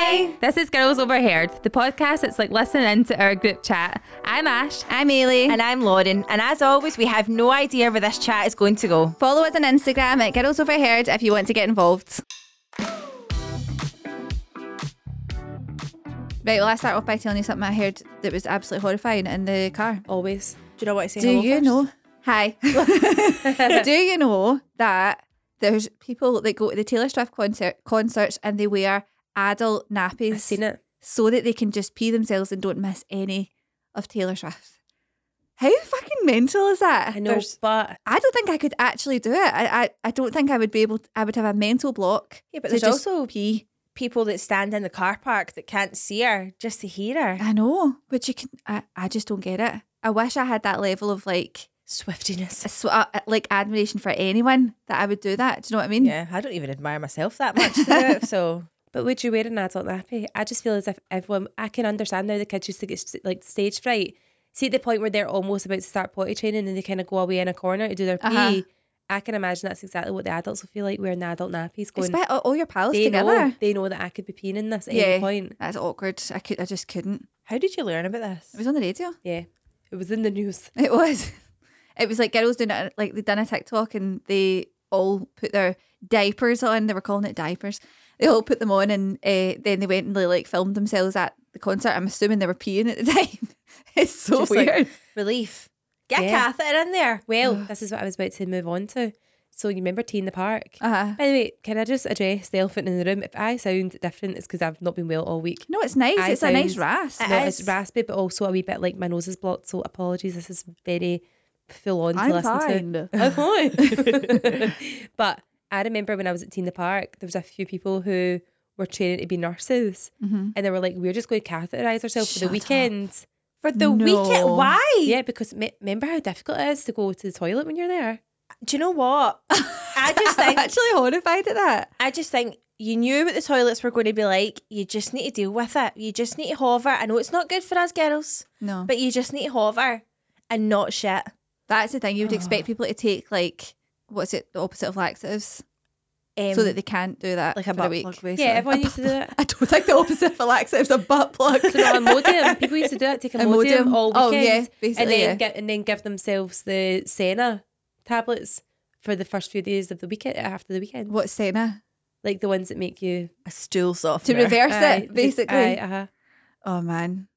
Hi. This is Girls Overheard, the podcast that's like listening to our group chat. I'm Ash. I'm Eilidh. And I'm Lauren. And as always, we have no idea where this chat is going to go. Follow us on Instagram at Girls Overheard if you want to get involved. Right, well, I start off by telling you something I heard that was absolutely horrifying in the car. Always. Do you know what I say? Do hello you first? know? Hi. Do you know that there's people that go to the Taylor Swift concert concerts and they wear adult nappies I've seen it. so that they can just pee themselves and don't miss any of Taylor Swift? How fucking mental is that? I know, There's- but I don't think I could actually do it. I, I, I don't think I would be able. To, I would have a mental block. Yeah, but there's also pee. people that stand in the car park that can't see her just to hear her. I know, but you can. I, I just don't get it. I wish I had that level of like, Swiftiness. sw- uh, like admiration for anyone that I would do that. Do you know what I mean? Yeah, I don't even admire myself that much it. So but would you wear an adult nappy? I just feel as if everyone I can understand now the kids used to get like stage fright. See at the point where they're almost about to start potty training and they kind of go away in a corner to do their pee. Uh-huh. I can imagine that's exactly what the adults will feel like wearing the adult nappies. Going, Expect all, all your pals they together. know they know that I could be peeing in this at Yeah. any point. That's awkward. I could. I just couldn't. how did you learn about this? It was on the radio. Yeah, it was in the news. It was. It was like girls doing it. Like they done a TikTok and they all put their diapers on. They were calling it diapers. They all put them on and uh, then they went and they like filmed themselves at the concert. I'm assuming they were peeing at the time. it's so Just like- weird. Relief. Get Yeah. a catheter in there. Well, this is what I was about to move on to. So you remember T in the Park? uh-huh. By the way, can I just address the elephant in the room? If I sound different, it's because I've not been well all week. No, it's nice. I it's a nice rasp. It No, is. it's raspy, but also a wee bit like my nose is blocked. So apologies. This is very full on to I'm listen fine. to. I'm fine. but I remember when I was at T in the Park, there was a few people who were training to be nurses, Mhm. and they were like, "We're just going to catheterize ourselves for the weekend." For the No. weekend. Why? Yeah, because me- remember how difficult it is to go to the toilet when you're there. Do you know what? I just I'm actually horrified at that. I just think you knew what the toilets were going to be like. You just need to deal with it. You just need to hover. I know it's not good for us girls, No, but you just need to hover and not shit. that's the thing. You would expect people to take like what's it, the opposite of laxatives, Um, so that they can't do that like a for butt a week. plug, basically. Yeah, everyone used to do it. I don't think the opposite of a laxative's a butt plug. So no, Imodium. People used to do it. Take Imodium. Imodium all weekend, Oh, weekend, yeah, and basically, then yeah. get and then give themselves the Senna tablets for the first few days of the weekend after the weekend, What's Senna? like the ones that make you a stool soft. To reverse Aye, it, basically. Aye, uh-huh. Oh man,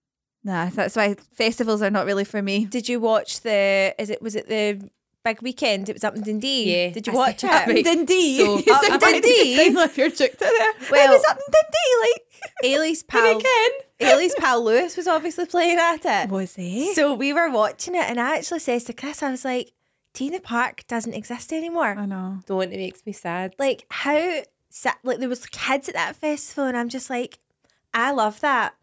nah. That's why festivals are not really for me. Did you watch the? Is it was it the big weekend? It was up in Dundee. Yeah, Did you I watch it? Right. In Dundee. So- you Up sound in Dundee? like you're juked there. Well- was up in Dundee, like. Eilidh's pal. Eilidh's pal Lewis was obviously playing at it. Was he? So we were watching it, and I actually says to Chris, I was like, T in the Park doesn't exist anymore. I know. Don't it makes me sad. Like how like there was kids at that festival, and I'm just like, I love that.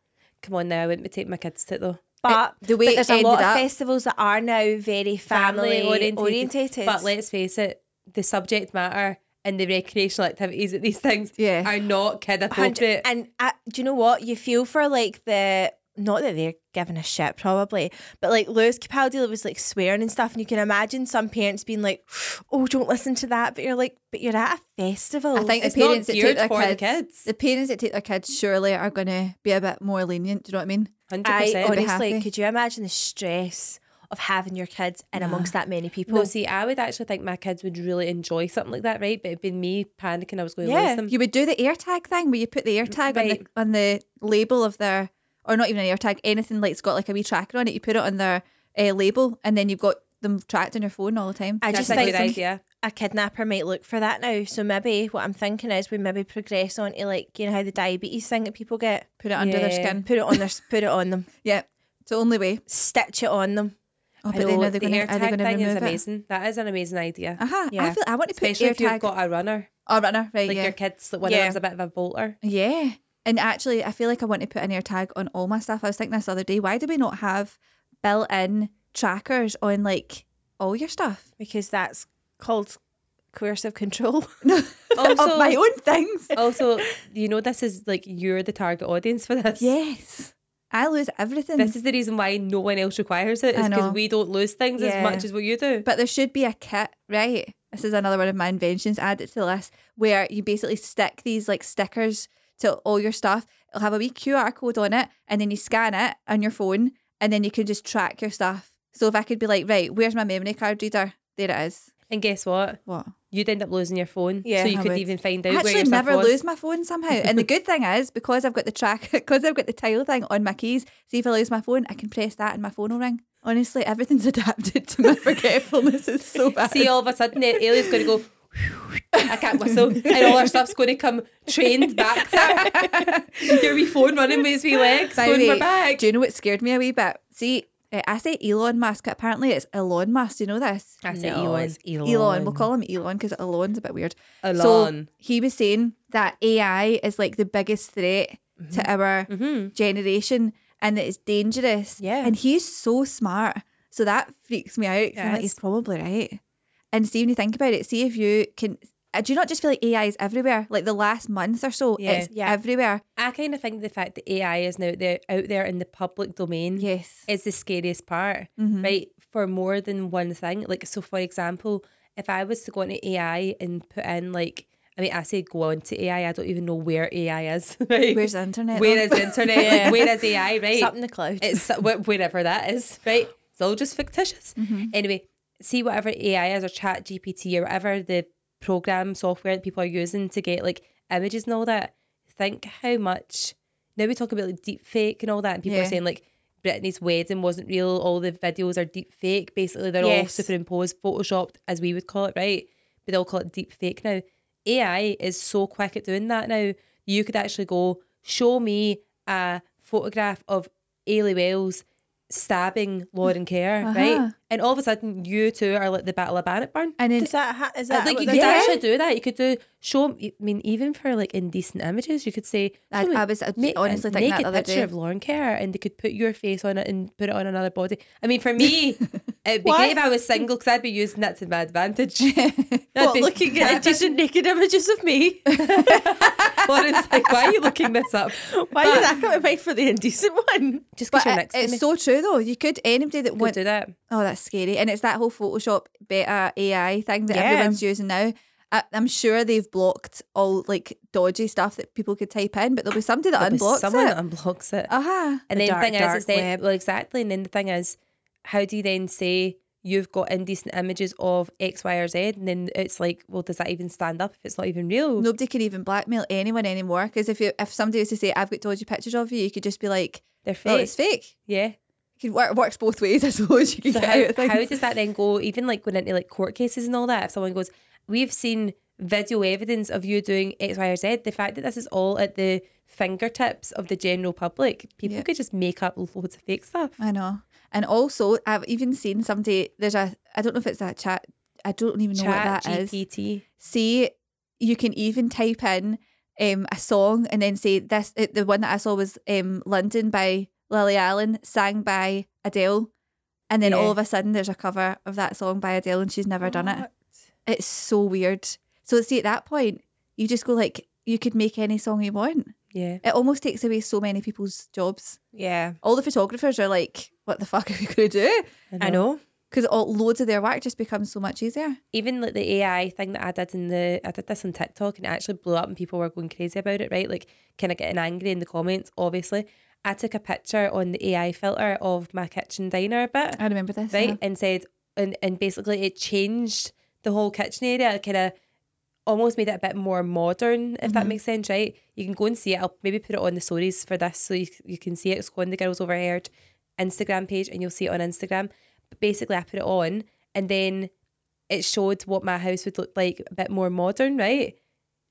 Come on now, I wouldn't take my kids to it though. But the way but it there's a lot up- of festivals that are now very family, orientated. But let's face it, the subject matter and the recreational activities at these things Yeah. are not kid appropriate. And uh, do you know what? You feel for like the not that they're giving a shit probably, but like Lewis Capaldi was like swearing and stuff, and you can imagine some parents being like, "Oh, don't listen to that," but you're like, "But you're at a festival." I think It's the not parents that take their for the kids, kids. the parents that take their kids surely are going to be a bit more lenient. Do you know what I mean? Hundred percent. be honestly, could you imagine the stress of having your kids in amongst that many people? No, see, I would actually think my kids would really enjoy something like that, right? But it'd been me panicking I was going to Yeah. lose them. You would do the AirTag thing where you put the AirTag on Right. the on the label of their, or not even an AirTag, anything like it's got like a wee tracker on it. You put it on their uh, label, and then you've got them tracked on your phone all the time. I That's just a think good idea. a kidnapper might look for that now. So maybe what I'm thinking is we maybe progress on to like you know how the diabetes thing that people get, put it under their Yeah. skin. put it on their put it on them, Yeah, it's the only way. stitch it on them. Oh, but then are they the going to are they AirTag going to thing is it? amazing. That is an amazing idea. Uh huh. Yeah, I feel I want to put Especially if AirTag. you've got a runner, oh, runner, right? like yeah. your kids, like one Yeah. of them's a bit of a bolter. Yeah. And actually, I feel like I want to put an AirTag on all my stuff. I was thinking this the other day. Why do we not have built-in trackers on like all your stuff because that's called coercive control. Also, of my own things? also, you know, this is like you're the target audience for this. Yes, I lose everything. This is the reason why no one else requires it. Is because we don't lose things Yeah. as much as what you do. but there should be a kit, right? This is another one of my inventions. Add it to the list where you basically stick these like stickers to all your stuff, it'll have a wee QR code on it, and then you scan it on your phone, and then you can just track your stuff. So if I could be like, right, where's my memory card reader? There it is. And guess what? What? You'd end up losing your phone. Yeah, so you I couldn't would. even find I out where actually never lose my phone somehow. And the good thing is because I've got the track, because I've got the tile thing on my keys. See if I lose my phone, I can press that and my phone will ring. Honestly, everything's adapted to my forgetfulness. It's so bad. See, all of a sudden, eh, the alien's going to go. I can't whistle, and all our stuff's going to come trained back to your wee phone running with his wee legs. By the going, way, we're back. Do you know what scared me a wee bit? See, eh, I say Elon Musk, apparently it's Elon Musk. Do you know this? I say No, Elon. Elon. Elon. We'll call him Elon because Elon's a bit weird. So Elon. he was saying that AI is like the biggest threat to our generation and that it's dangerous. Yeah. And he's so smart. So that freaks me out. 'cause I'm like, he's probably right. And see, when you think about it, see if you can. uh, Do you not just feel like AI is everywhere? Like the last month or so, Yeah. it's Yeah. everywhere. I kind of think the fact that AI is now there, out there in the public domain Yes. is the scariest part, Mhm. right? For more than one thing. Like, so for example, if I was to go into AI and put in, like, I mean, I say go on to AI, I don't even know where AI is, right? Where's the internet? Where though? is the internet? Yeah. Where is AI, right? It's up in the cloud. It's wh- wherever that is, right? It's all just fictitious. Mm-hmm. Anyway, see whatever AI is or Chat GPT or whatever the program software that people are using to get like images and all that. Think how much. Now we talk about like deep fake and all that, and people Yeah. are saying like Britney's wedding wasn't real. All the videos are deep fake. Basically, they're all superimposed, photoshopped, as we would call it, right? But they'll call it deep fake now. AI is so quick at doing that now. You could actually go show me a photograph of Eilidh Wells stabbing Lauren Kerr, Uh-huh. right? And all of a sudden, you two are like the Battle of Bannockburn. and then Does that ha- is I that think what you could doing? actually do that. You could do show. I mean, even for like indecent images, you could say. I- show me- I was, uh, make honestly a that naked other picture day. of Lauren Kerr, and they could put your face on it and put it on another body. I mean, for me, it'd be What? great if I was single because I'd be using that to my advantage. What, looking at indecent naked images of me? Lauren's like, why are you looking this up? Why did that come to mind for the indecent one? Just because you're it- next it's me. so true though. You could anybody that Could wants do that. Oh, that's scary. And it's that whole Photoshop beta AI thing that Yeah. everyone's using now. I, I'm sure they've blocked all like dodgy stuff that people could type in, but there'll be somebody that There'll unblocks someone it. that unblocks it. uh-huh. And The then dark, the thing is, dark it's then, well, exactly. And then the thing is, how do you then say you've got indecent images of X, Y, or Z? And then it's like, well, does that even stand up if it's not even real? Nobody can even blackmail anyone anymore because if you if somebody was to say I've got dodgy pictures of you, you could just be like, They're "Oh, fake. it's fake." Yeah. It works both ways, I suppose. You can So get how, out of how does that then go? Even like going into like court cases and all that. If someone goes, we've seen video evidence of you doing X, Y, or Z. The fact that this is all at the fingertips of the general public, people Yeah. could just make up loads of fake stuff. I know. And also, I've even seen somebody. There's a. I don't know if it's a chat. I don't even know Chat what that is. GPT. see you can even type in um, a song and then say this uh, the one that I saw was um, London by Lily Allen sang by Adele and then Yeah. all of a sudden there's a cover of that song by Adele and she's never done it it's so weird so see at that point you just go like you could make any song you want Yeah. it almost takes away so many people's jobs Yeah, all the photographers are like what the fuck are we going to do I know. because all loads of their work just becomes so much easier even like the AI thing that I did in the I did this on TikTok and it actually blew up and people were going crazy about it, right? Like kind of getting angry in the comments, obviously. I took a picture on the AI filter of my kitchen diner bit, I remember this right? uh-huh. And said and, and basically it changed the whole kitchen area, It kind of almost made it a bit more modern, if that makes sense, right? You can go and see it. I'll maybe put it on the stories for this so you, you can see it. It's on the Girls Overheard Instagram page and you'll see it on Instagram. But basically, I put it on and then it showed what my house would look like a bit more modern, right?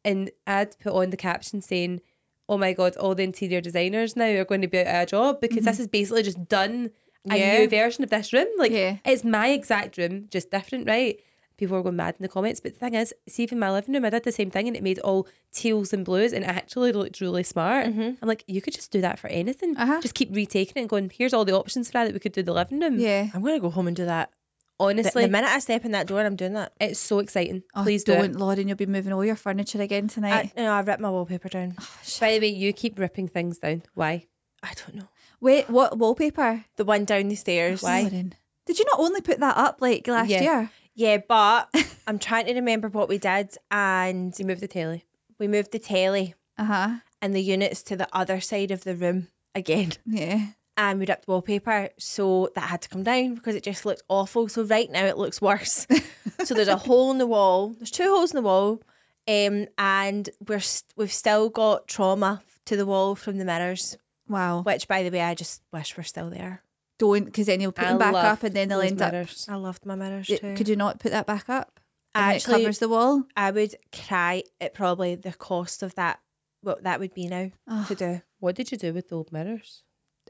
And I'd put on the caption saying, Oh my God, all the interior designers now are going to be out of a job because this is basically just done a Yeah. new version of this room. Like, Yeah. it's my exact room, just different, right? People are going mad in the comments. But the thing is, see, even my living room, I did the same thing and it made all teals and blues and it actually looked really smart. I'm like, you could just do that for anything. Uh-huh. Just keep retaking it and going, here's all the options for that that we could do the living room. yeah I'm gonna go home and do that. The, Honestly, the minute I step in that door, I'm doing that. it's so exciting. Oh, Please do don't, it. Lauren. You'll be moving all your furniture again tonight. I, no, I ripped my wallpaper down. By the way, you keep ripping things down. Why? I don't know. Wait, what wallpaper? The one down the stairs. Lauren. Did you not only put that up like last Yeah. year? Yeah, but I'm trying to remember what we did, and You moved the telly. we moved the telly, Uh huh. and the units to the other side of the room again. Yeah. And we ripped wallpaper, so that had to come down because it just looked awful. So right now it looks worse. so there's a hole in the wall. There's two holes in the wall, um, and we're st- we've still got trauma to the wall from the mirrors. Wow. Which, by the way, I just wish were still there. Don't, because then you'll put I them back up and then they'll those end up. mirrors. I loved my mirrors Y- too. Could you not put that back up? And Actually- it covers the wall. I would cry at probably the cost of that. What that would be now Ugh. to do. What did you do with the old mirrors?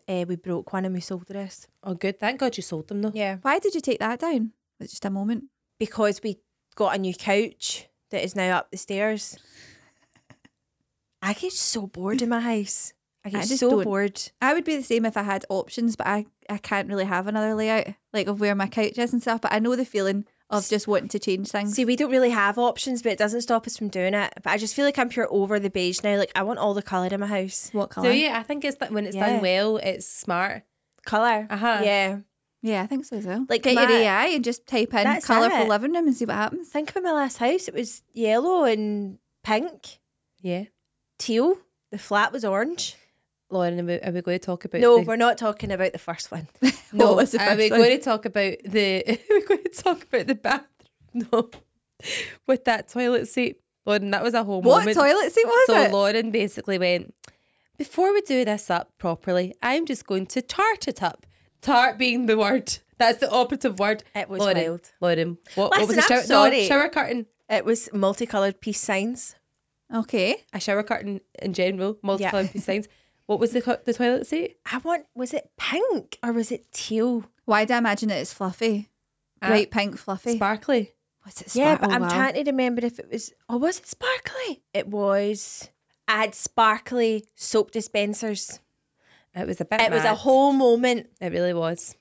Uh, we broke one and we sold the rest. Oh, good. Thank God you sold them though. Yeah, Why did you take that down? Was it just a moment? because we got a new couch that is now up the stairs. I get so bored in my house. I get I just so don't- bored. I would be the same if I had options, but I, I can't really have another layout, like of where my couch is and stuff. But I know the feeling of just wanting to change things. See, we don't really have options, but it doesn't stop us from doing it. But I just feel like I'm pure over the beige now. Like I want all the colour in my house. what colour? Do you? I think it's that when it's Yeah. done well, it's smart. Colour. Uh-huh. Yeah. Yeah, I think so as well. Like Get your my- AI and just type in colourful it. living room and see what happens. Think about my last house. It was yellow and pink, Yeah. teal. The flat was orange. Lauren, are we, are we going to talk about No, the, we're not talking about the first one. What was the are we one? going to talk about the we're going to talk about the bathroom no with that toilet seat Lauren that was a whole What moment toilet seat was it? so? Lauren basically went before we do this up properly I'm just going to tart it up tart being the word that's the operative word It was Lauren, wild. Lauren what, what was Listen, the I'm shower, sorry. No, shower curtain It was multicoloured peace signs. Okay. a shower curtain in general multicolored yeah. signs what was the, co- the toilet seat I want, was it pink or was it teal? Why do I imagine it is fluffy? Uh, Bright pink fluffy. sparkly Was it? yeah, but oh, I'm wow. trying to remember if it was, oh, was it sparkly? It was, I had sparkly soap dispensers. it was a bit It was a whole moment. it really was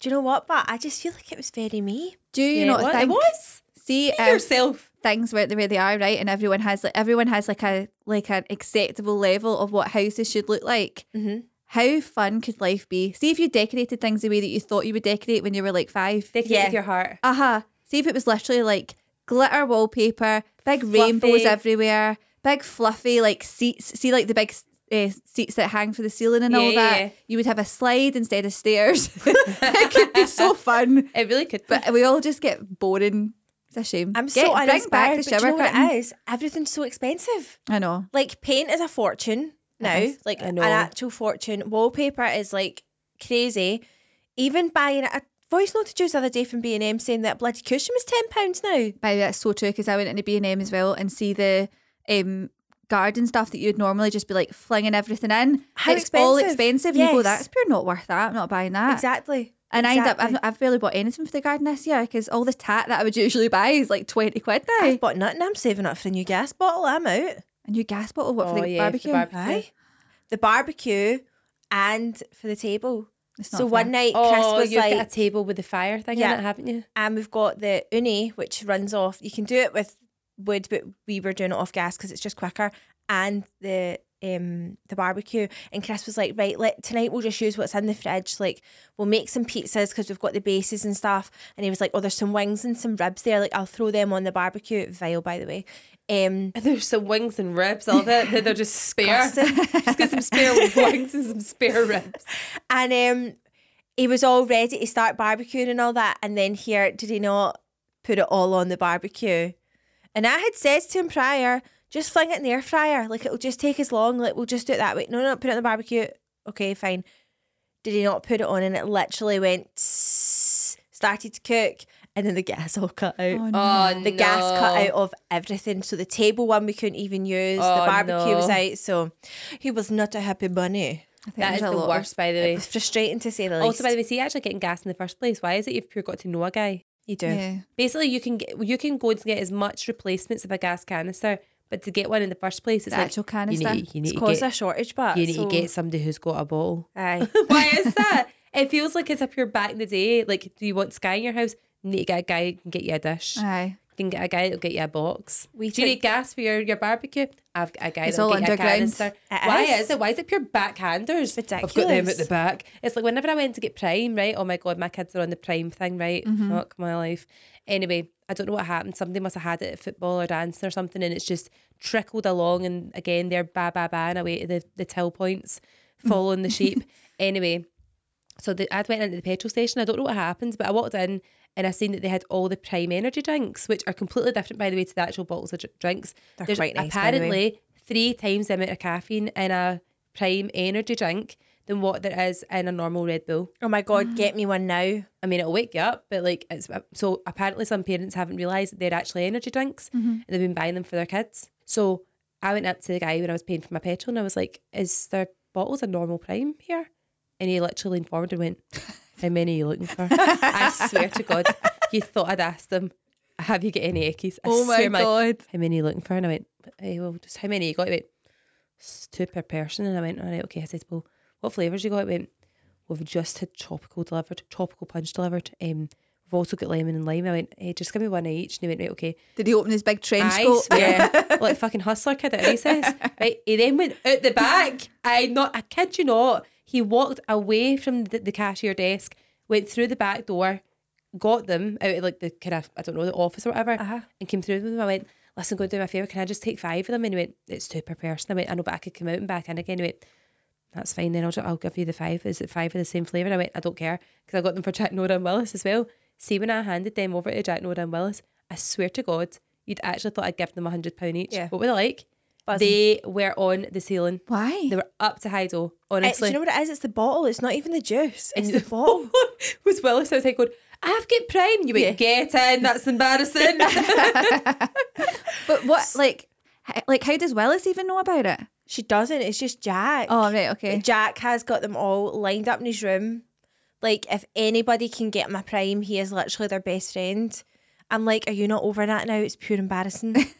Do you know what? But I just feel like it was very me. Do you Yeah, not it was- think? it was See, Be if yourself things were the way they are, right, and everyone has like everyone has like a like an acceptable level of what houses should look like. Mm-hmm. How fun could life be? See if you decorated things the way that you thought you would decorate when you were like five. decorate Yeah. with your heart Uh huh. See if it was literally like glitter wallpaper, big rainbows everywhere, big fluffy like seats. See like the big uh, seats that hang for the ceiling and all that. yeah. You would have a slide instead of stairs. it could be so fun, It really could. be. but we all just get boring. It's a shame. I'm Get- so bring uninspired. back the but do you shower know what it is? Everything's so expensive. I know. Like paint is a fortune now. Like an actual fortune. Wallpaper is like crazy. Even buying a voice note to the other day from B and M saying that a bloody cushion was ten pounds now. By the way, that's so true because I went into B and M as well and see the um garden stuff that you'd normally just be like flinging everything in. How it's all expensive. expensive. And you go, that's pure not worth that. I'm not buying that. Exactly. And I end up, I've, I've barely bought anything for the garden this year because all the tat that I would usually buy is like 20 quid now. I've bought nothing. I'm saving up for a new gas bottle. I'm out. A new gas bottle, what, for Oh, the yeah, for the barbecue? barbecue. Aye. The barbecue and for the table. It's not So fair. one night Chris Oh, was you've like, got a table with the fire thing Yeah. in it, haven't you? and we've got the uni which runs off. You can do it with wood, but we were doing it off gas because it's just quicker. And the um the barbecue. And Chris was like, right, let tonight we'll just use what's in the fridge. Like we'll make some pizzas because we've got the bases and stuff. And he was like, oh, there's some wings and some ribs there. Like I'll throw them on the barbecue. Vile, by the way. Um, And there's some wings and ribs. All that that they're just spare. Just get some spare wings and some spare ribs. and um, he was all ready to start barbecuing and all that. And then here, did he not put it all on the barbecue? And I had said to him prior, just fling it in the air fryer. Like it'll just take as long. Like we'll just do it that way. No, no, put it on the barbecue. Okay, fine. Did he not put it on? And it literally went, tss, started to cook. And then the gas all cut out. Oh, oh no. Oh, The gas cut out of everything. So the table one we couldn't even use. the Oh, barbecue was out. So he was not a happy bunny. I think That is the lot of- worst, by the way. was frustrating to say the least. Also, by the way, see, actually getting gas in the first place. Why is it you've pure got to know a guy? you do. Yeah. Basically, you can get you can go and get as much replacements of a gas canister, but to get one in the first place, it's The like actual you canister. need, you need It's to get a shortage, but you need so- to get somebody who's got a bottle. Aye. Why is that? It feels like it's up pure back in the day. Like, do you want Sky in your house? You need to get a guy who can get you a dish. Aye. You can get a guy that'll get you a box. We Do you need gas for your, your barbecue? I've got a guy It's that'll all get you a underground. canister. It Why is. is it? Why is it pure backhanders? I've got them at the back. It's like whenever I went to get Prime, right? Oh my god, my kids are on the Prime thing, right? Mm-hmm. Oh, Fuck my life. Anyway, I don't know what happened. Somebody must have had it at football or dancing or something, and it's just trickled along. And again, they're ba ba ba and away to the the till points, following the sheep. Anyway, so the, I went into the petrol station. I don't know what happened, but I walked in and I seen that they had all the Prime energy drinks, which are completely different, by the way, to the actual bottles of dr- drinks. They're There's quite nice, by the way. apparently three times the amount of caffeine in a Prime energy drink than what there is in a normal Red Bull. Oh my god, get me one now. I mean, it'll wake you up, but like, it's so apparently some parents haven't realised that they're actually energy drinks mm-hmm. and they've been buying them for their kids. So I went up to the guy when I was paying for my petrol and I was like, Is there bottles of normal prime here? And he literally leaned forward and went, How many are you looking for? I swear to God, you thought I'd asked them, Have you got any eckies? I Oh my swear, like, god. how many are you looking for? And I went, hey, well, just how many you got? He went, "It's two per person. And I went, all right, okay. I said, well, what flavours you got? He went, we've just had tropical delivered, tropical punch delivered. Um, we've also got lemon and lime. I went, hey, just give me one of each. And he went, right, okay. Did he open his big trench I coat? Yeah, like fucking hustler kid at recess. Right, he then went out the back. I not, I kid you not. He walked away from the, the cashier desk, went through the back door, got them out of like the kind of I don't know the office or whatever, Uh-huh. and came through with them. I went, listen, go and do my favour. Can I just take five of them? And he went, it's two per person. I went, I know, but I could come out and back in again. He went, that's fine. Then I'll, I'll give you the five. Is it five of the same flavour? I went, I don't care because I got them for Jack Nora and Willis as well. See, when I handed them over to Jack Nora and Willis, I swear to God, you'd actually thought I'd give them a hundred pound each. Yeah. What were they like? Buzzing. They were on the ceiling. Why? They were up to high door. It's, do Honestly, you know what it is? It's the bottle. It's not even the juice. It's the bottle. was Willis outside going, I've got prime. You went, get in. That's embarrassing. But what, like, like, how does Willis even know about it? She doesn't. It's just Jack. Oh, right, okay. Jack has got them all lined up in his room. Like, if anybody can get my prime, he is literally their best friend. I'm like, are you not over that now? It's pure embarrassing.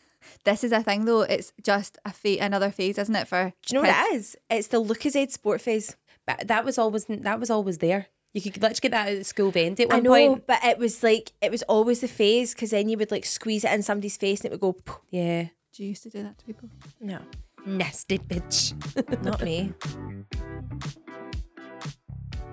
This is a thing, though. It's just a fa- another phase, isn't it? For do you know what it is? It's the Lucozade sport phase. but that was always that was always there. You could let's get that at the school vent at one I know, point. but it was like it was always the phase because then you would like squeeze it in somebody's face and it would go. "Poof." Yeah. Do you used to do that to people? No, Nasty bitch. not me.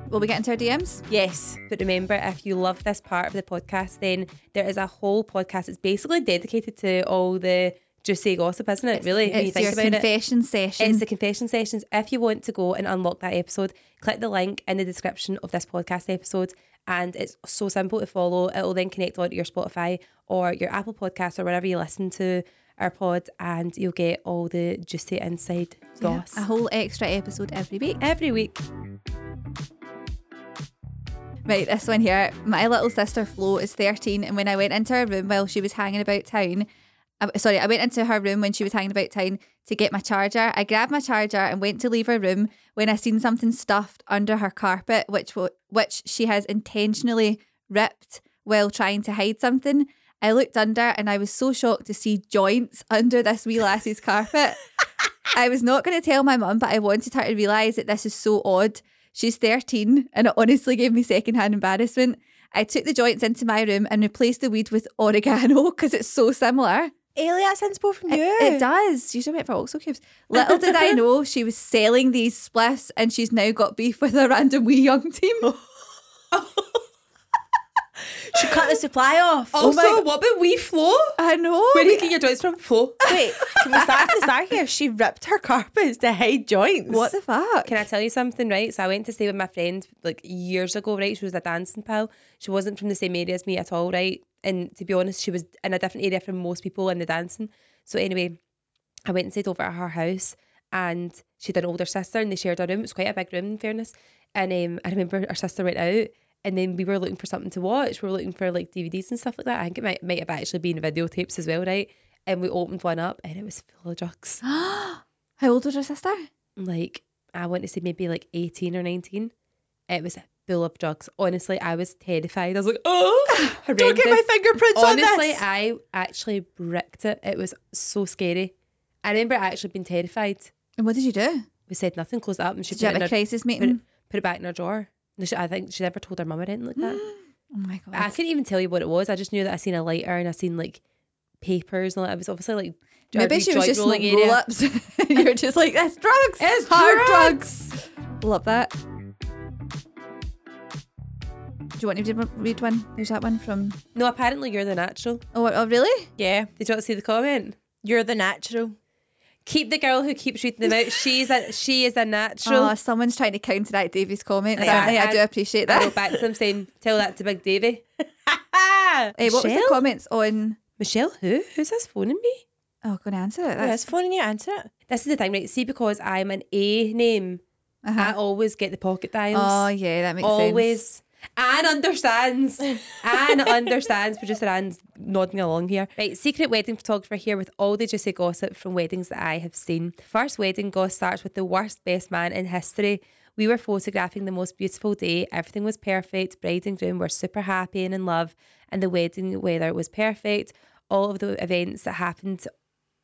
Will we get into our DMs? Yes, But remember, if you love this part of the podcast, then there is a whole podcast. It's basically dedicated to all the juicy gossip, isn't it? really, when you It's think your about it. confession session. It's the confession sessions. If you want to go and unlock that episode, click the link in the description of this podcast episode. And it's so simple to follow. It'll then connect onto your Spotify or your Apple Podcast or wherever you listen to our pod, and you'll get all the juicy inside Yeah, a whole extra episode every week. every week. Right, this one here. My little sister Flo is 13, and when I went into her room while she was hanging about town, uh, sorry, I went into her room when she was hanging about town to get my charger. I grabbed my charger and went to leave her room when I seen something stuffed under her carpet, which which she has intentionally ripped while trying to hide something. I looked under and I was so shocked to see joints under this wee lassie's carpet. I was not going to tell my mum, but I wanted her to realise that this is so odd. She's 13 and it honestly gave me secondhand embarrassment. I took the joints into my room and replaced the weed with oregano because it's so similar. Eilidh, that's inspo from you. It, it does. She should went for Oxo cubes. Little did I know she was selling these spliffs and she's now got beef with a random wee young team. She cut the supply off. Oh Also, what about we Flo? I know. Where do you get your joints from, Flo? Wait, can we start from the start here? She ripped her carpets to hide joints. What the fuck? Can I tell you something, right? So I went to stay with my friend like years ago, right? She was a dancing pal. She wasn't from the same area as me at all, right? And to be honest, she was in a different area from most people in the dancing. So anyway, I went and stayed over at her house and she had an older sister and they shared a room. It was quite a big room in fairness. And um, I remember our sister went out and then we were looking for something to watch. We were looking for like DVDs and stuff like that. I think it might, might have actually been videotapes as well, right? And we opened one up and it was full of drugs. How old was her sister? like I want to say maybe like 18 or 19. It was full of drugs. Honestly, I was terrified. I was like, oh, Don't get my fingerprints on Honestly, this. I actually bricked it. It was so scary. I remember actually being terrified. And what did you do? We said nothing, closed it up, and she Did you put it, have a her, crisis put, it, put it back in her drawer. She, I think she never told her mum or anything like that. Oh my god. I couldn't even tell you what it was. I just knew that I seen a lighter and I seen like papers and all that. It was obviously like Maybe she was just area. roll ups. You're just like, that's drugs. It's hard drugs." drugs. Love that. Do you want me to read one? There's that one from. No, apparently you're the natural. Oh, oh really? Yeah, Did you want to see the comment? you're the natural. Keep the girl who keeps reading them out. She's a she is a natural. Oh, someone's trying to counteract Davey's comments. Yeah, aren't they? I do appreciate I that. wrote back to them saying, "Tell that to Big Davy." Hey, what was the comments on? Michelle, who? Who's this phoning me? Oh, going to answer it. That's That's, phoning you. Answer it. This is the thing, right? See, because I'm an A name, I uh-huh. always get the pocket dials. Oh yeah, that makes sense. always. sense. Anne understands. Anne understands. Producer Anne's nodding along here. Right, secret wedding photographer here with all the juicy gossip from weddings that I have seen. First wedding goss starts with the worst best man in history. We were photographing the most beautiful day. Everything was perfect. Bride and groom were super happy and in love, and the wedding weather was perfect. All of the events that happened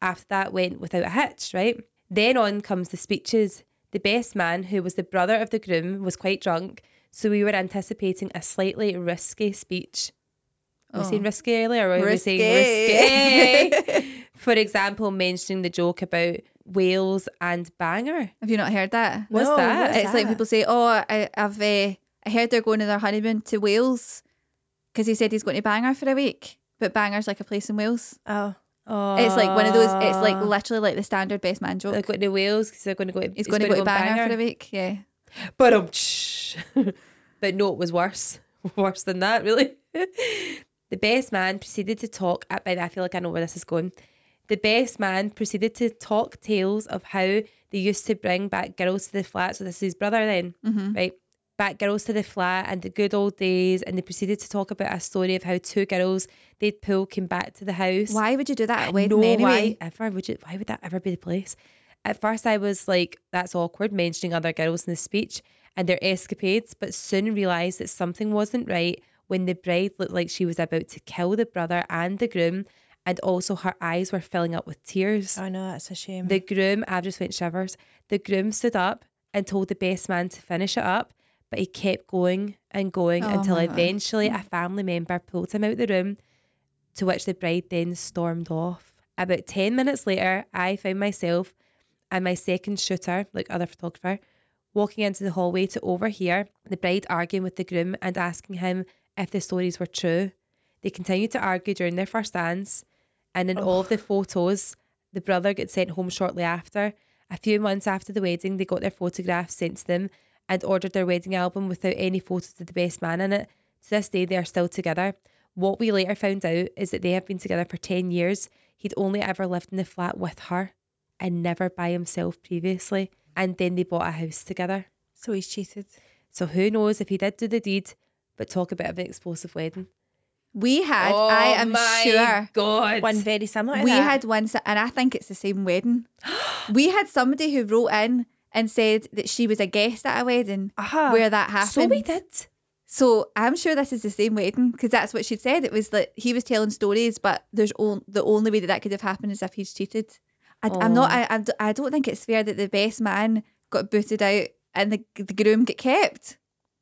after that went without a hitch, right? Then on comes the speeches. The best man, who was the brother of the groom, was quite drunk, so we were anticipating a slightly risky speech. Were we saying risky earlier, or were we saying Risky. risky? For example, mentioning the joke about Wales and Bangor. Have you not heard that? What's No, that? what's it's like people say, "Oh, I, I've uh, I heard they're going on their honeymoon to Wales because he said he's going to Bangor for a week, but Bangor's like a place in Wales. Oh, Oh, It's like one of those. It's like literally like the standard best man they're joke. going to Wales because they're going to go. He's going to go to Bangor, for a week. Yeah. But um, but no, it was worse. Worse than that, really. the best man proceeded to talk. By the way, I feel like I know where this is going. The best man proceeded to talk tales of how they used to bring back girls to the flat. So this is his brother then, right? Back girls to the flat and the good old days. And they proceeded to talk about a story of how two girls they'd pull came back to the house. Why would you do that at a I wedding know anyway? why ever would you why would that ever be the place? At first I was like, that's awkward mentioning other girls in the speech and their escapades, but soon realised that something wasn't right when the bride looked like she was about to kill the brother and the groom, and also her eyes were filling up with tears. I know that's a shame. The groom, I just went shivers. The groom stood up and told the best man to finish it up, but he kept going and going Oh until my God. eventually a family member pulled him out the room, to which the bride then stormed off. About 10 minutes later, I found myself and my second shooter, like other photographer, walking into the hallway to overhear the bride arguing with the groom and asking him if the stories were true. They continued to argue during their first dance, and in all of the photos, the brother got sent home shortly after. A few months after the wedding, they got their photographs sent to them and ordered their wedding album without any photos of the best man in it. To this day, they are still together. What we later found out is that they have been together for 10 years. He'd only ever lived in the flat with her and never by himself previously. And then they bought a house together. so he's cheated. So who knows if he did do the deed, but talk about an explosive wedding. We had. Oh I am sure. God. One very similar. We that. had one, and I think it's the same wedding. we had somebody who wrote in and said that she was a guest at a wedding Aha. where that happened. So we did. So I'm sure this is the same wedding because that's what she said. It was that he was telling stories, but there's on, the only way that that could have happened is if he's cheated. I, I'm not. Oh. I, I I don't think it's fair that the best man got booted out and the the groom get kept.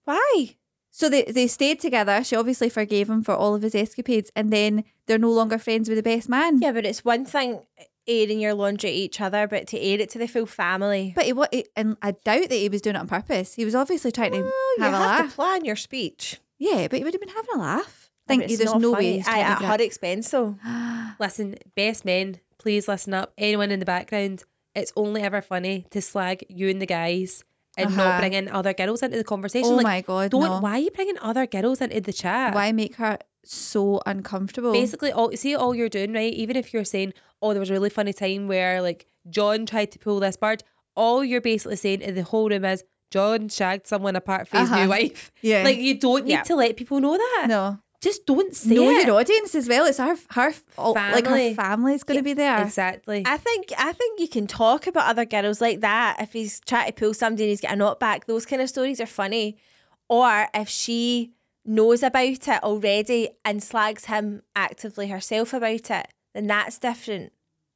Why? So they they stayed together. She obviously forgave him for all of his escapades, and then they're no longer friends with the best man. Yeah, but it's one thing airing your laundry to each other, but to air it to the full family. But he, what? And I doubt that he was doing it on purpose. He was obviously trying to Well, you have have, a laugh. to plan your speech. yeah, but he would have been having a laugh. Think it's there's no funny. way. he's Aye, trying to at her expense, though. Listen, best men, please listen up. Anyone in the background, it's only ever funny to slag you and the guys and Uh-huh. not bring in other girls into the conversation. Oh like, my God, Don't. no. Why are you bringing other girls into the chat? Why make her so uncomfortable? Basically, all see all you're doing, right? Even if you're saying, "Oh, there was a really funny time where like John tried to pull this bird," all you're basically saying in the whole room is John shagged someone apart from his Uh-huh. new wife. Yeah. like you don't need Yeah. to let people know that. no. Just don't say know it. your audience as well. It's her, her, all, like her Family. family's going to be there. Exactly. I think I think you can talk about other girls like that if he's trying to pull somebody and he's getting got a knot back. Those kind of stories are funny. Or if she knows about it already and slags him actively herself about it, then that's different.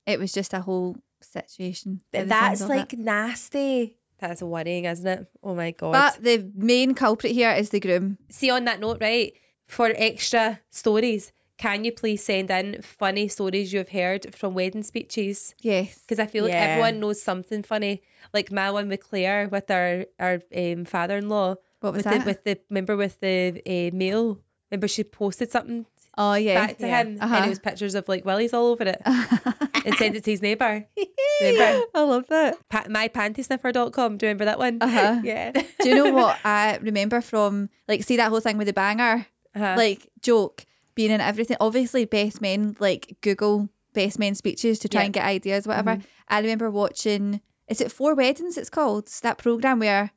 It was just a whole situation. But that's like it. nasty. That's worrying, isn't it? Oh my god. But the main culprit here is the groom. See, on that note, right? For extra stories, can you please send in funny stories you've heard from wedding speeches? Yes. Because I feel like Yeah. everyone knows something funny. Like my one with Claire with our our um, father in law. What was with that? The, with the remember with the uh, mail. Remember she posted something oh yeah. back to yeah. him, and Uh-huh. it was pictures of like willies all over it, and sent it to his neighbour. I love that. Pa- mypantysniffer.com. Do you remember that one? Uh-huh. Yeah. Do you know what I remember from like see that whole thing with the banger? Uh-huh. Like joke being in everything. Obviously best men like Google best men speeches to try Yeah. and get ideas, whatever. I remember watching is it Four Weddings it's called? It's that programme where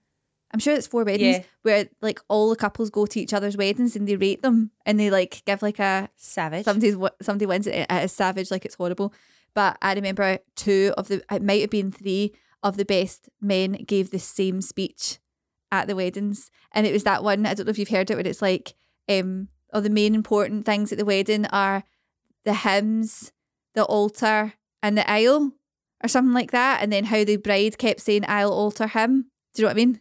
I'm sure it's Four Weddings Yeah. where like all the couples go to each other's weddings and they rate them and they like give like a Savage. somebody's somebody wins it is savage like it's horrible but i remember two of the it might have been three of the best men gave the same speech at the weddings and it was that one i don't know if you've heard it but it's like um all the main important things at the wedding are the hymns the altar and the aisle or something like that and then how the bride kept saying i'll alter him do you know what i mean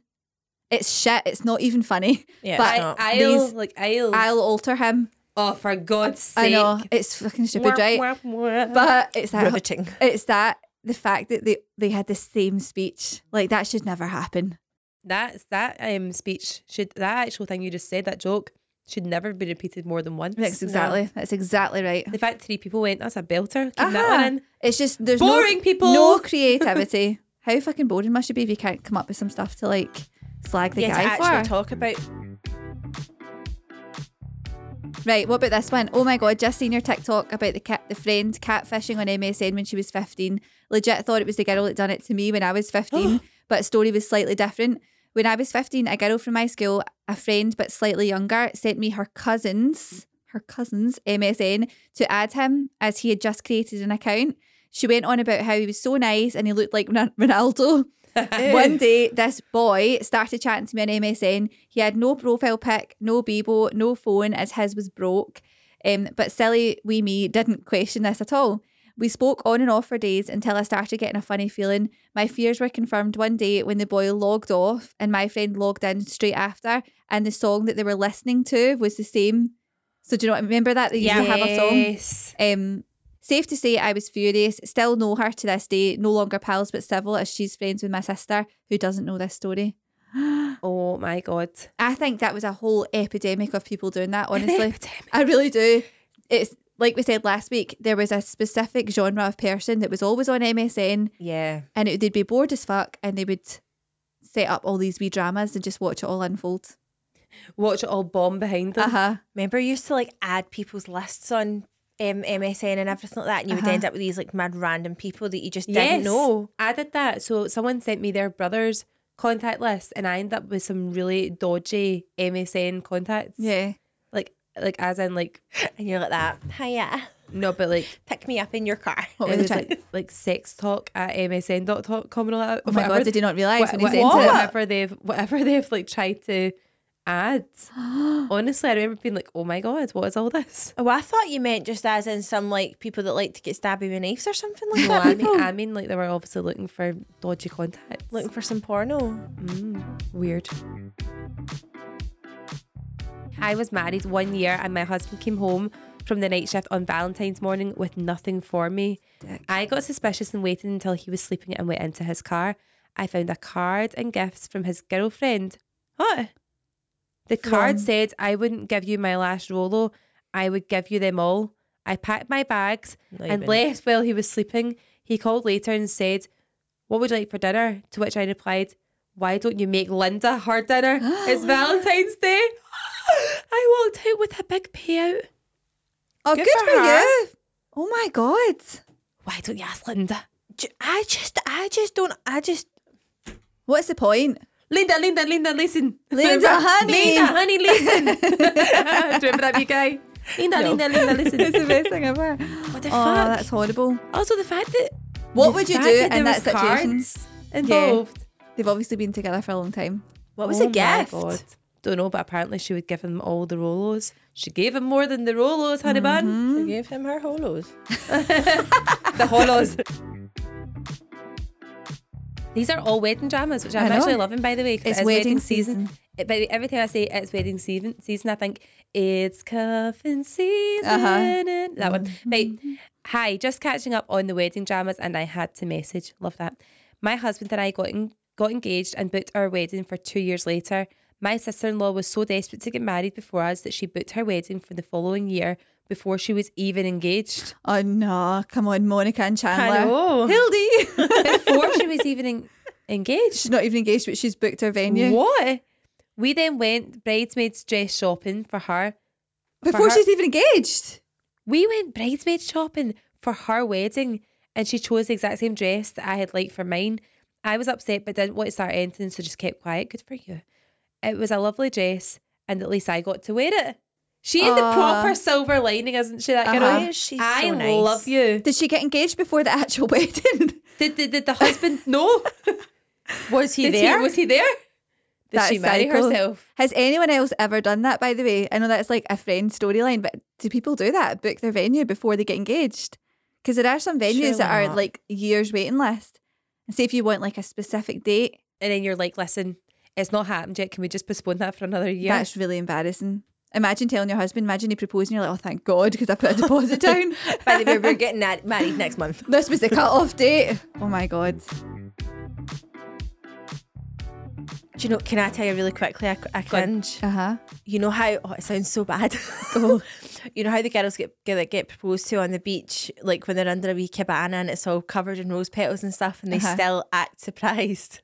it's shit it's not even funny yeah, but it's not. I, I'll These- like I'll. i'll alter him oh, for God's sake! i know it's fucking stupid Mwah, right mwah, mwah. but it's that riveting. it's that the fact that they they had the same speech like that should never happen That's that um speech should that actual thing you just said that joke should never be repeated more than once. that's exactly that's exactly right The fact three people went, that's a belter. Keep that one in. it's just there's Boring no, people. no creativity how fucking boring must you be if you can't come up with some stuff to like slag the Yeah, to guy actually for talk about. right what about this one? Oh my god just seen your tiktok about the cat the friend catfishing on msn when she was 15 legit thought it was the girl that done it to me when i was 15 but story was slightly different when i was 15 a girl from my school a friend but slightly younger sent me her cousins her cousin's msn to add him as he had just created an account she went on about how he was so nice and he looked like ronaldo one day, this boy started chatting to me on MSN. He had no profile pic, no Bebo, no phone, as his was broke. Um, but silly wee me didn't question this at all. We spoke on and off for days until I started getting a funny feeling. My fears were confirmed one day when the boy logged off and my friend logged in straight after, and the song that they were listening to was the same. So do you know what? Remember that they used to have a song. Yes. Um, safe to say, I was furious. Still know her to this day. No longer pals, but civil, as she's friends with my sister, who doesn't know this story. Oh my god. I think that was a whole epidemic of people doing that. Honestly. I really do. It's like we said last week. There was a specific genre of person that was always on MSN, Yeah. and it, they'd be bored as fuck, and they would set up all these wee dramas and just watch it all unfold. Watch it all bomb behind them. Uh huh. Remember, you used to like add people's lists on um, MSN and everything like that, and you would Uh-huh. end up with these like mad random people that you just Yes, didn't know. I did that. So someone sent me their brother's contact list, and I ended up with some really dodgy MSN contacts. Yeah. like like as in like And you're like that. Hiya. no, but like Pick me up in your car. What it was trying? like, like sex talk at msn.com and all that. Oh my god! Did you not realise when you Wha- sent wha- it? whatever they've whatever they've like tried to add. Honestly, I remember being like, "Oh my god, what is all this?" Oh, I thought you meant just as in some like people that like to get stabby with knives or something like No, that. I mean, I mean, like they were obviously looking for dodgy contacts. looking for some porno. Mm, weird. I was married one year, and my husband came home from the night shift on Valentine's morning with nothing for me. I got suspicious and waited until he was sleeping and went into his car. I found a card and gifts from his girlfriend. What? The card Wrong. said I wouldn't give you my last Rolo, I would give you them all. I packed my bags and left while he was sleeping. He called later and said, What would you like for dinner? To which I replied, Why don't you make Linda her dinner? it's Valentine's Day. I walked out with a big payout. Oh, Good good, for for, her. you! Oh my god! Why don't you ask Linda? J- I just, I just don't, I just. What's the point? Linda, Linda, Linda, listen. Linda, honey. Linda, honey, listen. Do you remember that big guy? Linda, Linda, Linda, listen. It's the best thing ever. What the Oh, fuck? that's horrible. Also, the fact that What the would you do that in that situation? cards Involved. They've obviously been together for a long time. What was Oh the my gift? God. Don't know, but apparently she would give him all the Rolos. She gave him more than the Rolos, honey bun. She gave him her holos. The Holos. These are all wedding dramas, which I I'm know. actually loving, by the way. 'cause It's it is wedding season. it- but every time I say it's wedding season, season I think it's cuffing season. Uh-huh. That one. Right. Hi, just catching up on the wedding dramas, and I had to message. Love that. My husband and I got en- got engaged and booked our wedding for two years later. My sister in law was so desperate to get married before us that she booked her wedding for the following year before she was even engaged. Oh no, come on, Monica and Chandler. I know. Hildy. Before she was even en- engaged. she's not even engaged, but she's booked her venue. What? We then went bridesmaids dress shopping for her. Before her- she's even engaged. We went bridesmaid shopping for her wedding and she chose the exact same dress that I had liked for mine. I was upset but didn't want to start anything, so just kept quiet. Good for you. It was a lovely dress and at least I got to wear it. She is the proper silver lining, isn't she? That girl. Uh-huh. Is she I so nice? love you. Did she get engaged before the actual wedding? Did, did, did the husband know? Was he Did there? was he there? Did That's she marry herself? Has anyone else ever done that, by the way? I know that's like a friend storyline, but do people do that? Book their venue before they get engaged? Because there are some venues that are not. like years waiting list. And say if you want like a specific date, And then you're like, listen, it's not happened yet. Can we just postpone that for another year? that's really embarrassing. Imagine telling your husband, imagine he proposed and you're like, oh, thank God, because I put a deposit down. By the way, we're getting married next month. This was the cut off date. Oh my God. Do you know? Can I tell you really quickly? I, I cringe. Uh huh. You know how? Oh, it sounds so bad. Go. you know how the girls get get get proposed to on the beach, like when they're under a wee cabana and it's all covered in rose petals and stuff, and they Uh-huh. still act surprised.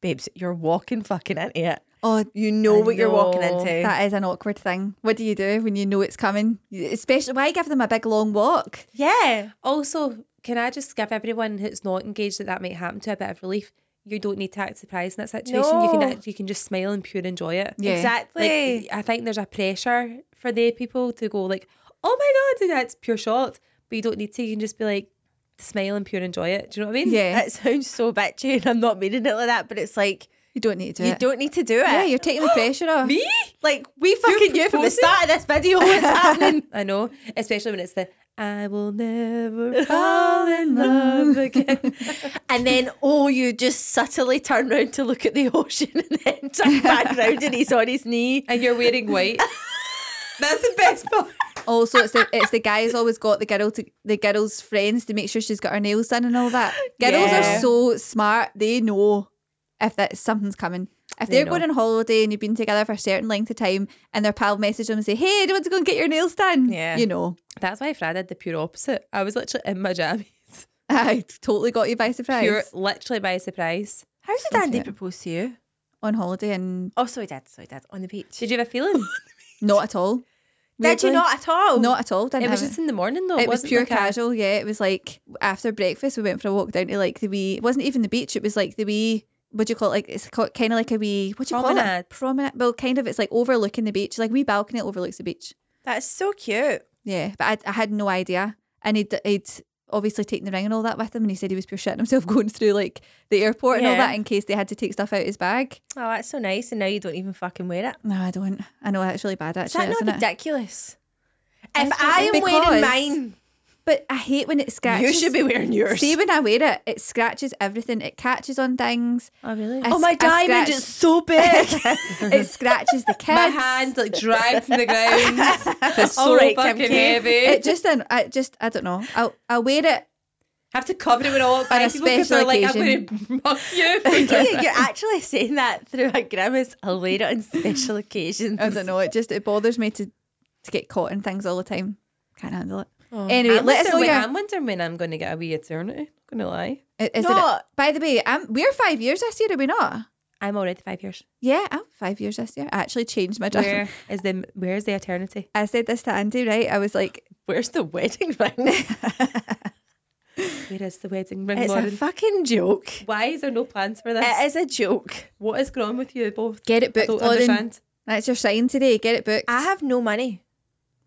Babes, you're walking fucking into it. Oh, You know I what you're walking into. That is an awkward thing. What do you do when you know it's coming? Especially, why give them a big long walk? yeah. Also, can I just give everyone who's not engaged that that might happen to a bit of relief? You don't need to act surprised in that situation. No. You can you can just smile and pure enjoy it. Yeah. Exactly. Like I think there's a pressure for the people to go like, oh my god, that's pure shock. But you don't need to. You can just be like, smile and pure enjoy it. Do you know what I mean? Yeah. it sounds so bitchy, and I'm not meaning it like that, but it's like You don't need to do it. you it. don't need to do it. Yeah, you're taking the pressure off. Me? like we fucking knew from the start of this video what's happening. I know, especially when it's the I will never fall in love again. And then, oh, you just subtly turn round to look at the ocean and then turn back round and he's on his knee. and you're wearing white. That's the best part. Also, it's the it's the guy who's always got the girl to the girl's friends to make sure she's got her nails done and all that. Girls Yeah. are so smart; they know if that something's coming. If They they're know. going on holiday and you've been together for a certain length of time, and their pal message them and say, "Hey, do you want to go and get your nails done?" Yeah. you know, That's why Fred did the pure opposite. I was literally in my jammies. I totally got you by surprise Pure, literally by surprise. How did Andy propose to you? on holiday and Oh, so he did. So he did on the beach. Did you have a feeling? not at all. Did you not at all? Not at all. Didn't it was just in the morning though. it was pure like a- casual, yeah. It was like after breakfast, we went for a walk down to like the wee. It wasn't even the beach. It was like the wee. What do you call it? Like it's kind of like a wee. What do you call Promenade. it? Promenade. Well, kind of. It's like overlooking the beach. Like wee balcony that overlooks the beach. That's so cute. Yeah, but I, I had no idea, and he'd he'd obviously taking the ring and all that with him, and he said he was pure shitting himself going through like the airport and all that in case they had to take stuff out of his bag. Oh, that's so nice. And now you don't even fucking wear it. No, I don't. I know that's really bad Is actually, that isn't not ridiculous? I If I am wearing mine, But I hate when it scratches. you should be wearing yours. See when I wear it, it scratches everything. It catches on things. Oh really? I oh, my I diamond scratched- is so big. it scratches the kids. my hand like dragged from the ground. It's so All right, Kim fucking K. heavy. It just, I just, I don't know. I'll, I'll wear it. have to cover it with all On by a people because they're special like, occasion. I'm going to mug you. Okay, You're actually saying that through a grimace. I'll wear it on special occasions. I don't know. It just, it bothers me to, to get caught in things all the time. Can't handle it. Oh. anyway, I'm let us know wondering, your. I'm wondering when I'm going to get a wee eternity. Not going to lie. Is it, No. by the way, I'm, we're five years this year, are we not? I'm already five years. Yeah, I'm five years this year. I actually changed my dress. Where is the Where's the eternity? I said this to Andy, right? I was like, Where's the wedding ring? Where is the wedding ring, it's a fucking joke. Why is there no plans for this? It is a joke. What is going on with you both? get it I booked, don't Lauren. understand. That's your sign today. Get it booked. I have no money.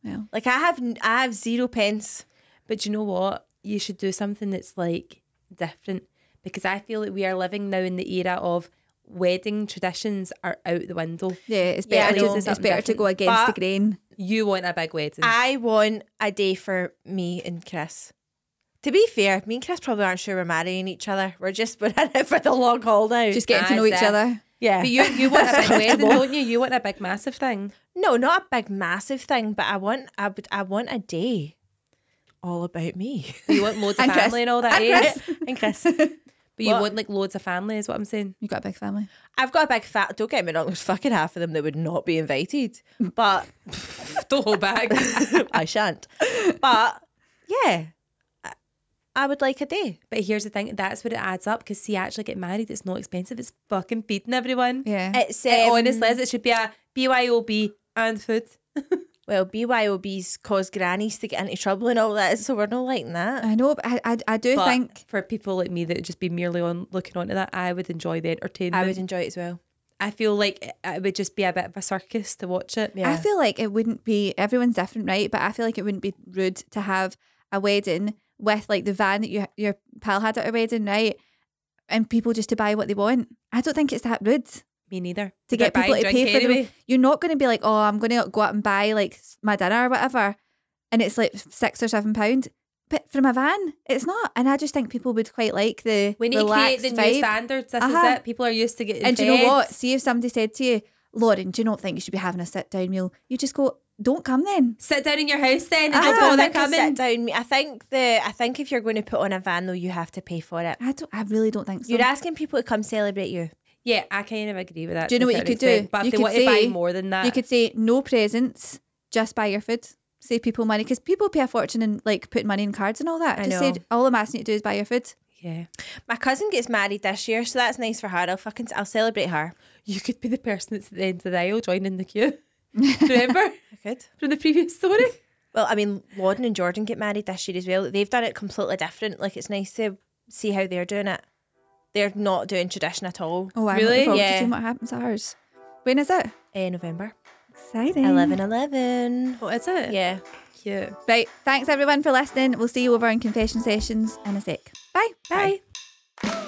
Well, Like I have, I have zero pence. But you know what? You should do something that's like different because I feel like we are living now in the era of wedding traditions are out the window. yeah, it's better, know. to, it's better to go against But- the grain. You want a big wedding. I want a day for me and Chris. To be fair, me and Chris probably aren't sure we're marrying each other. We're just we're in it for the long haul now. Just getting to know each if- other. Yeah. But you you want a big wedding, don't you? You want a big massive thing. No, not a big massive thing, but I want I would I want a day all about me. You want loads of And Chris. family and all that. And eh? Chris. and Chris. But you What? want like loads of family, is what I'm saying. You got a big family. I've got a big fat don't get me wrong, there's fucking half of them that would not be invited. But Don't hold back. I shan't. But yeah. I- I would like a day. but here's the thing: that's what it adds up. Because see, actually get married, it's not expensive. It's fucking feeding everyone. Yeah. It's It um, honestly is. It should be a BYOB and food. well, BYOBs cause grannies to get into trouble and all that, so we're not liking that. I know, but I, I, I do But think for people like me that would just be merely on looking onto that, I would enjoy the entertainment. I would enjoy it as well. I feel like it- it would just be a bit of a circus to watch it. Yeah. I feel like it wouldn't be everyone's different, right? But I feel like it wouldn't be rude to have a wedding with like the van that you, your pal had at a wedding, right? And people just to buy what they want. I don't think it's that rude Me neither. To get people to pay drink for anyway. them. You're not going to be like, oh, I'm going to go out and buy like my dinner or whatever, and it's like six or seven pound. But from a van, it's not. And I just think people would quite like the We need to create the new vibe. standards. This Uh-huh. is it. People are used to getting And do you know what? See if somebody said to you, Lauren, do you not think you should be having a sit down meal? You just go, don't come then. Sit down in your house then and I don't bother think a sit down. I think the I think if you're going to put on a van though, you have to pay for it. I don't. I really don't think so. You're asking people to come celebrate you. Yeah, I kind of agree with that. Do you know what you could do? But You if they could want to buy more than that, you could say no presents, just buy your food. Save people money because people pay a fortune in like putting money in cards and all that. I just know. say all I'm asking you to do is buy your food. yeah, My cousin gets married this year, so that's nice for her. I'll fucking I'll celebrate her. you could be the person that's at the end of the aisle joining the queue. Remember I could. from the previous story? Well, I mean, Lauren and Jordan get married this year as well. They've done it completely different. Like it's nice to see how they're doing it. They're not doing tradition at all. Oh, I'm Really? looking forward Yeah. to seeing what happens to ours. When is it? Uh, November. Exciting. 11 11. What is it? Yeah. Cute. Right. Thanks everyone for listening. We'll see you over in confession sessions in a sec. Bye. Bye.